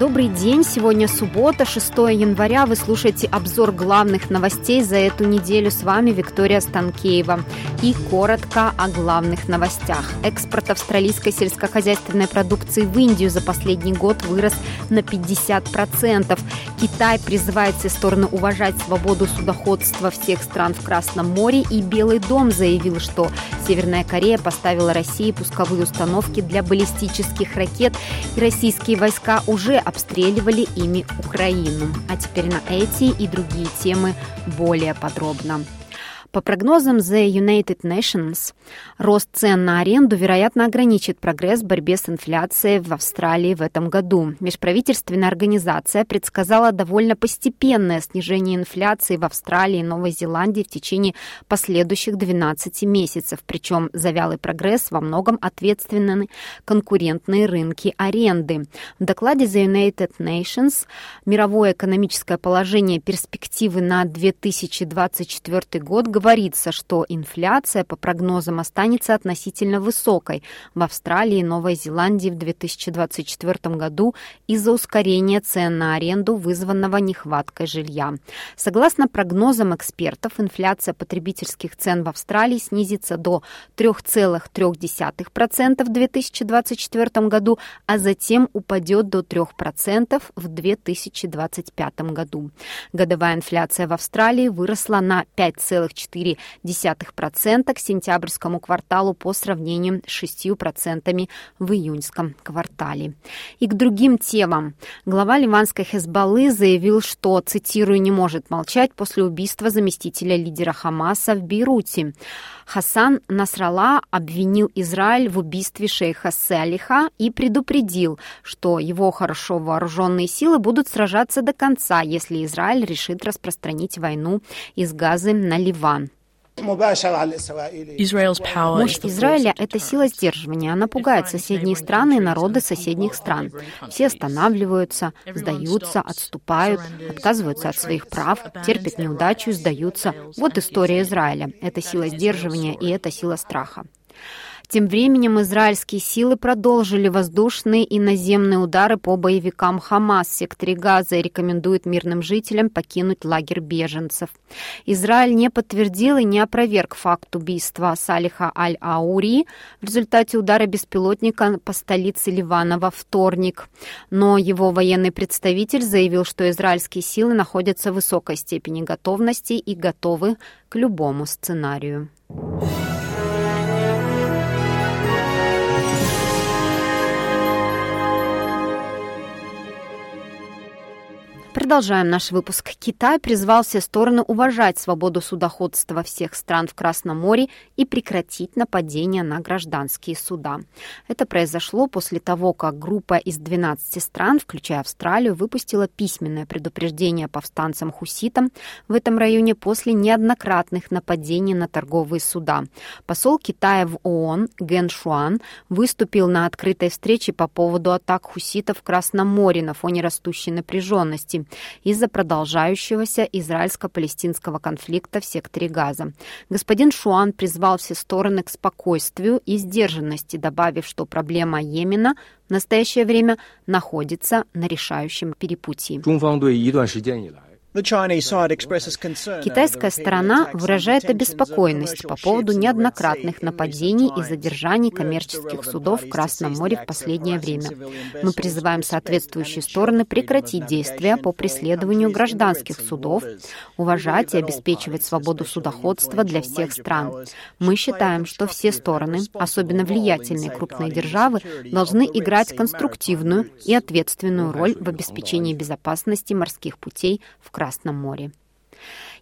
Добрый день, сегодня суббота, 6 января. Вы слушаете обзор главных новостей за эту неделю. С вами Виктория Станкеева. И коротко о главных новостях. Экспорт австралийской сельскохозяйственной продукции в Индию за последний год вырос на 50%. Китай призывает все стороны уважать свободу судоходства всех стран в Красном море. И Белый дом заявил, что Северная Корея поставила России пусковые установки для баллистических ракет. И российские войска уже обстреливали ими Украину. А теперь на эти и другие темы более подробно. По прогнозам The United Nations, рост цен на аренду, вероятно, ограничит прогресс в борьбе с инфляцией в Австралии в этом году. Межправительственная организация предсказала довольно постепенное снижение инфляции в Австралии и Новой Зеландии в течение последующих 12 месяцев. Причем за вялый прогресс во многом ответственны конкурентные рынки аренды. В докладе The United Nations «Мировое экономическое положение. Перспективы на 2024 год» говорится, что инфляция, по прогнозам, останется относительно высокой в Австралии и Новой Зеландии в 2024 году из-за ускорения цен на аренду, вызванного нехваткой жилья. Согласно прогнозам экспертов, инфляция потребительских цен в Австралии снизится до 3,3% в 2024 году, а затем упадет до 3% в 2025 году. Годовая инфляция в Австралии выросла на 5,4%. 0,4% к сентябрьскому кварталу по сравнению с 6% в июньском квартале. И к другим темам. Глава ливанской Хезбаллы заявил, что, цитирую, не может молчать после убийства заместителя лидера Хамаса в Бейруте. Хасан Насралла обвинил Израиль в убийстве шейха Салиха и предупредил, что его хорошо вооруженные силы будут сражаться до конца, если Израиль решит распространить войну из Газы на Ливан. Мощь Израиля – это сила сдерживания. Она пугает соседние страны и народы соседних стран. Все останавливаются, сдаются, отступают, отказываются от своих прав, терпят неудачу, сдаются. Вот история Израиля. Это сила сдерживания и это сила страха. Тем временем израильские силы продолжили воздушные и наземные удары по боевикам Хамас в секторе Газа и рекомендует мирным жителям покинуть лагерь беженцев. Израиль не подтвердил и не опроверг факт убийства Салиха Аль-Аури в результате удара беспилотника по столице Ливана во вторник. Но его военный представитель заявил, что израильские силы находятся в высокой степени готовности и готовы к любому сценарию. Продолжаем наш выпуск. Китай призвал все стороны уважать свободу судоходства всех стран в Красном море и прекратить нападения на гражданские суда. Это произошло после того, как группа из 12 стран, включая Австралию, выпустила письменное предупреждение повстанцам-хуситам в этом районе после неоднократных нападений на торговые суда. Посол Китая в ООН Ген Шуан выступил на открытой встрече по поводу атак хуситов в Красном море на фоне растущей напряженности из-за продолжающегося израильско-палестинского конфликта в секторе Газа. Господин Шуан призвал все стороны к спокойствию и сдержанности, добавив, что проблема Йемена в настоящее время находится на решающем перепутье. Китайская сторона выражает обеспокоенность по поводу неоднократных нападений и задержаний коммерческих судов в Красном море в последнее время. Мы призываем соответствующие стороны прекратить действия по преследованию гражданских судов, уважать и обеспечивать свободу судоходства для всех стран. Мы считаем, что все стороны, особенно влиятельные крупные державы, должны играть конструктивную и ответственную роль в обеспечении безопасности морских путей в Красном море.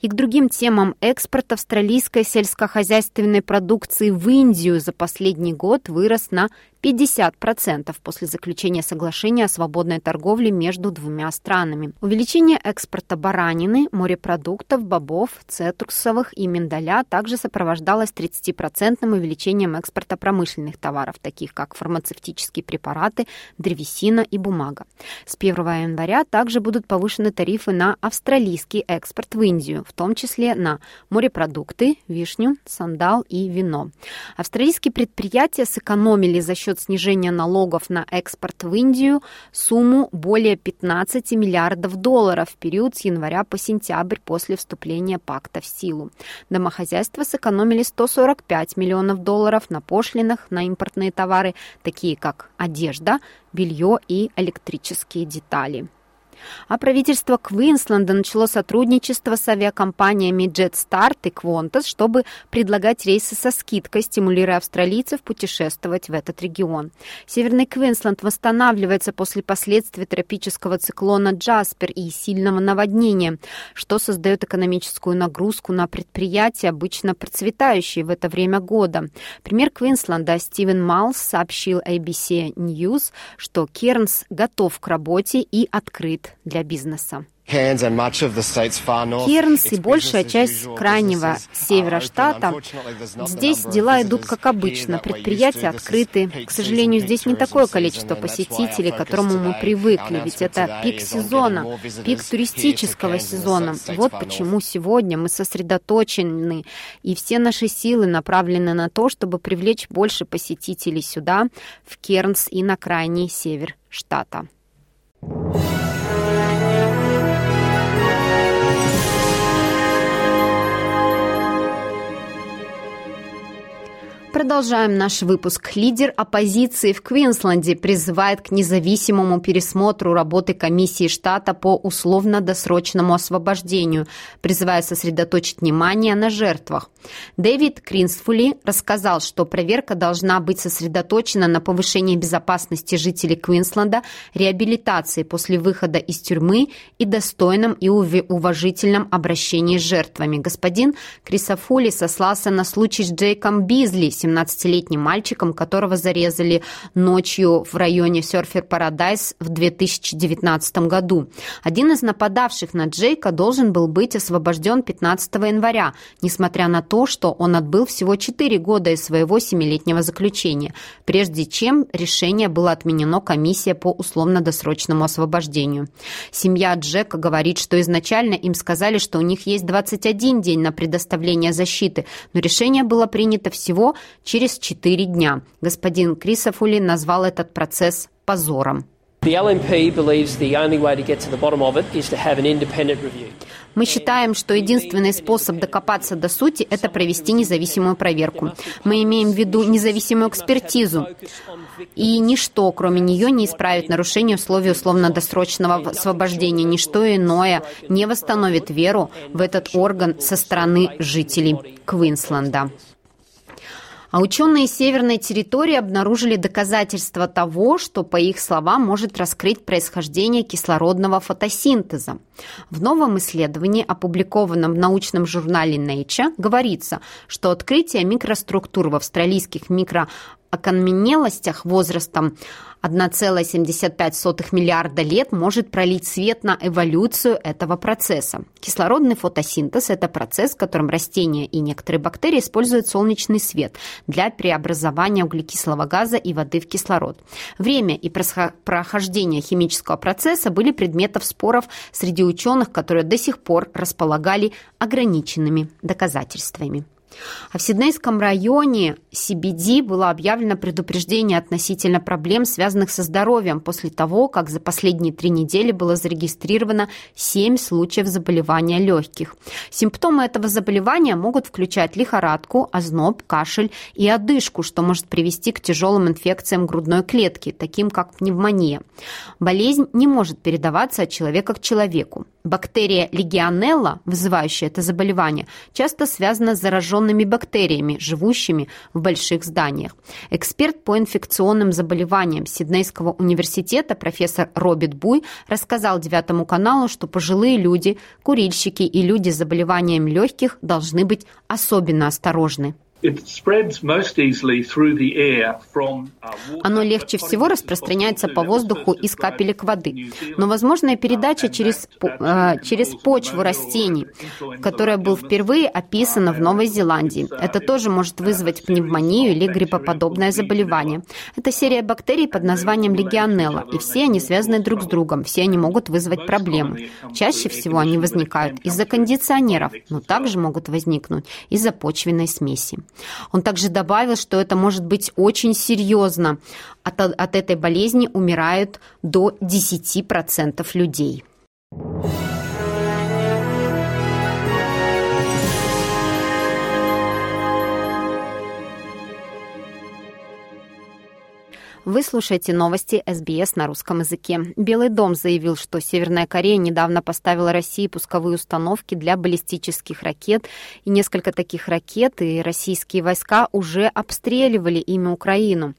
И к другим темам экспорт австралийской сельскохозяйственной продукции в Индию за последний год вырос на 50% после заключения соглашения о свободной торговле между двумя странами. Увеличение экспорта баранины, морепродуктов, бобов, цитрусовых и миндаля также сопровождалось 30% увеличением экспорта промышленных товаров, таких как фармацевтические препараты, древесина и бумага. С 1 января также будут повышены тарифы на австралийский экспорт в Индию, в том числе на морепродукты, вишню, сандал и вино. Австралийские предприятия сэкономили за счет снижения налогов на экспорт в Индию сумму более 15 миллиардов долларов в период с января по сентябрь после вступления пакта в силу. Домохозяйства сэкономили 145 миллионов долларов на пошлинах на импортные товары, такие как одежда, белье и электрические детали. А правительство Квинсленда начало сотрудничество с авиакомпаниями JetStart и Qantas, чтобы предлагать рейсы со скидкой, стимулируя австралийцев путешествовать в этот регион. Северный Квинсленд восстанавливается после последствий тропического циклона Джаспер и сильного наводнения, что создает экономическую нагрузку на предприятия, обычно процветающие в это время года. Премьер Квинсленда Стивен Малс сообщил ABC News, что Кернс готов к работе и открыт для бизнеса. Кернс и большая часть крайнего севера штата. Здесь дела идут как обычно, предприятия открыты. К сожалению, здесь не такое количество посетителей, к которому мы привыкли, ведь это пик сезона, пик туристического сезона. Вот почему сегодня мы сосредоточены, и все наши силы направлены на то, чтобы привлечь больше посетителей сюда, в Кернс и на крайний север штата. Продолжаем наш выпуск. Лидер оппозиции в Квинсленде призывает к независимому пересмотру работы комиссии штата по условно-досрочному освобождению, призывая сосредоточить внимание на жертвах. Дэвид Кринсфули рассказал, что проверка должна быть сосредоточена на повышении безопасности жителей Квинсленда, реабилитации после выхода из тюрьмы и достойном и уважительном обращении с жертвами. Господин Крисофули сослался на случай с Джейком Бизли, 17-летним мальчиком, которого зарезали ночью в районе Серфер Парадайз в 2019 году. Один из нападавших на Джейка должен был быть освобожден 15 января, несмотря на то, что он отбыл всего 4 года из своего 7-летнего заключения, прежде чем решение было отменено комиссия по условно-досрочному освобождению. Семья Джека говорит, что изначально им сказали, что у них есть 21 день на предоставление защиты, но решение было принято всего через четыре дня. Господин Крисофули назвал этот процесс позором. Мы считаем, что единственный способ докопаться до сути – это провести независимую проверку. Мы имеем в виду независимую экспертизу. И ничто, кроме нее, не исправит нарушение условий условно-досрочного освобождения. Ничто иное не восстановит веру в этот орган со стороны жителей Квинсленда. А ученые северной территории обнаружили доказательства того, что, по их словам, может раскрыть происхождение кислородного фотосинтеза. В новом исследовании, опубликованном в научном журнале Nature, говорится, что открытие микроструктур в австралийских микроокаменелостях возрастом 1,75 миллиарда лет может пролить свет на эволюцию этого процесса. Кислородный фотосинтез – это процесс, в котором растения и некоторые бактерии используют солнечный свет для преобразования углекислого газа и воды в кислород. Время и прохождение химического процесса были предметом споров среди ученых, которые до сих пор располагали ограниченными доказательствами. А в Сиднейском районе CBD было объявлено предупреждение относительно проблем, связанных со здоровьем, после того, как за последние три недели было зарегистрировано 7 случаев заболевания легких. Симптомы этого заболевания могут включать лихорадку, озноб, кашель и одышку, что может привести к тяжелым инфекциям грудной клетки, таким как пневмония. Болезнь не может передаваться от человека к человеку. Бактерия легионелла, вызывающая это заболевание, часто связана с зараженным инфекционными бактериями, живущими в больших зданиях. Эксперт по инфекционным заболеваниям Сиднейского университета профессор Роберт Буй рассказал Девятому каналу, что пожилые люди, курильщики и люди с заболеванием легких должны быть особенно осторожны. Оно легче всего распространяется по воздуху из капелек воды. Но возможная передача через, э, через почву растений, которая был впервые описана в Новой Зеландии. Это тоже может вызвать пневмонию или гриппоподобное заболевание. Это серия бактерий под названием легионелла, и все они связаны друг с другом, все они могут вызвать проблемы. Чаще всего они возникают из-за кондиционеров, но также могут возникнуть из-за почвенной смеси. Он также добавил, что это может быть очень серьезно. От, от этой болезни умирают до 10% людей. Вы слушаете новости СБС на русском языке. Белый дом заявил, что Северная Корея недавно поставила России пусковые установки для баллистических ракет, и несколько таких ракет и российские войска уже обстреливали ими Украину.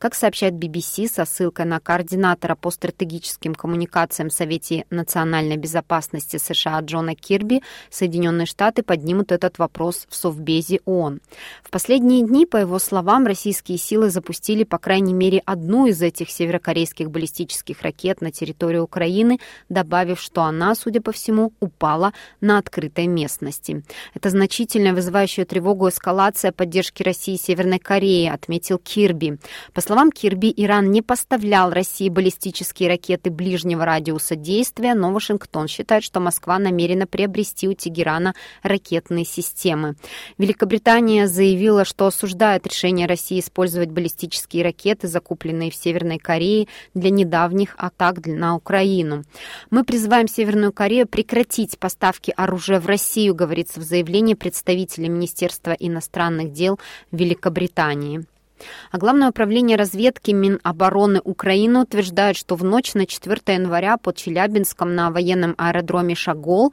Как сообщает BBC со ссылкой на координатора по стратегическим коммуникациям в Совете национальной безопасности США Джона Кирби, Соединенные Штаты поднимут этот вопрос в Совбезе ООН. В последние дни, по его словам, российские силы запустили по крайней мере одну из этих северокорейских баллистических ракет на территорию Украины, добавив, что она, судя по всему, упала на открытой местности. Это значительная вызывающая тревогу эскалация поддержки России и Северной Кореи, отметил Кирби. По словам Кирби, Иран не поставлял России баллистические ракеты ближнего радиуса действия, но Вашингтон считает, что Москва намерена приобрести у Тегерана ракетные системы. Великобритания заявила, что осуждает решение России использовать баллистические ракеты, закупленные купленные в Северной Корее для недавних атак на Украину. Мы призываем Северную Корею прекратить поставки оружия в Россию, говорится в заявлении представителя Министерства иностранных дел Великобритании. А Главное управление разведки Минобороны Украины утверждает, что в ночь на 4 января под Челябинском на военном аэродроме Шагол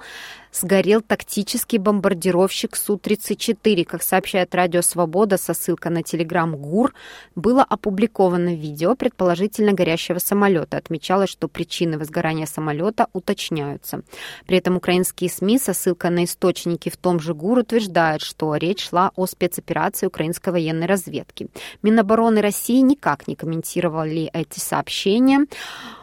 сгорел тактический бомбардировщик Су-34. Как сообщает Радио Свобода со ссылкой на телеграм ГУР, было опубликовано видео предположительно горящего самолета. Отмечалось, что причины возгорания самолета уточняются. При этом украинские СМИ со ссылкой на источники в том же ГУР утверждают, что речь шла о спецоперации украинской военной разведки. Минобороны России никак не комментировали эти сообщения.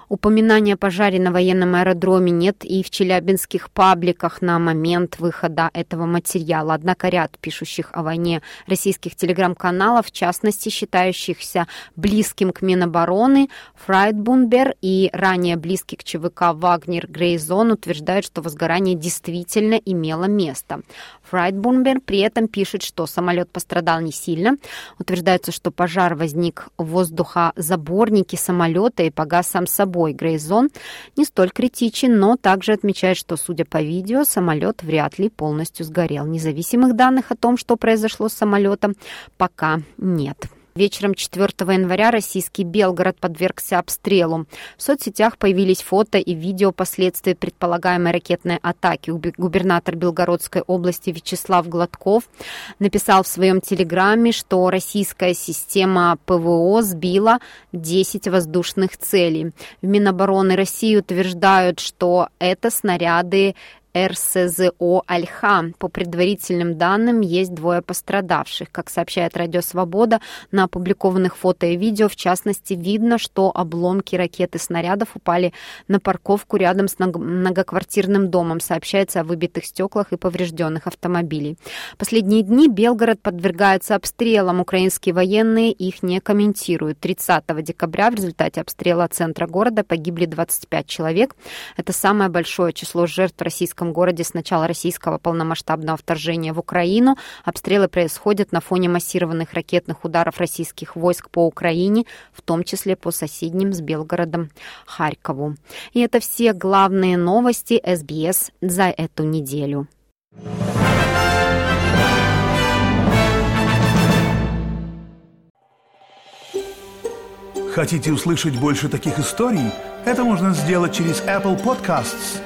Упоминания о пожаре на военном аэродроме нет и в челябинских пабликах на момент выхода этого материала. Однако ряд пишущих о войне российских телеграм-каналов, в частности, считающихся близким к Минобороны, Фрайдбунбер и ранее близкий к ЧВК Вагнер Грейзон утверждают, что возгорание действительно имело место. Фрайдбунбер при этом пишет, что самолет пострадал не сильно. Утверждается, что пожар возник в воздухозаборнике самолета и погас сам собой собой Грейзон не столь критичен, но также отмечает, что, судя по видео, самолет вряд ли полностью сгорел. Независимых данных о том, что произошло с самолетом, пока нет. Вечером 4 января российский Белгород подвергся обстрелу. В соцсетях появились фото и видео последствий предполагаемой ракетной атаки. Губернатор Белгородской области Вячеслав Гладков написал в своем телеграме, что российская система ПВО сбила 10 воздушных целей. В Минобороны России утверждают, что это снаряды РСЗО «Альха». По предварительным данным, есть двое пострадавших. Как сообщает Радио Свобода, на опубликованных фото и видео, в частности, видно, что обломки ракет и снарядов упали на парковку рядом с многоквартирным домом. Сообщается о выбитых стеклах и поврежденных автомобилей. Последние дни Белгород подвергается обстрелам. Украинские военные их не комментируют. 30 декабря в результате обстрела центра города погибли 25 человек. Это самое большое число жертв российского российском городе с начала российского полномасштабного вторжения в Украину. Обстрелы происходят на фоне массированных ракетных ударов российских войск по Украине, в том числе по соседним с Белгородом Харькову. И это все главные новости СБС за эту неделю. Хотите услышать больше таких историй? Это можно сделать через Apple Podcasts –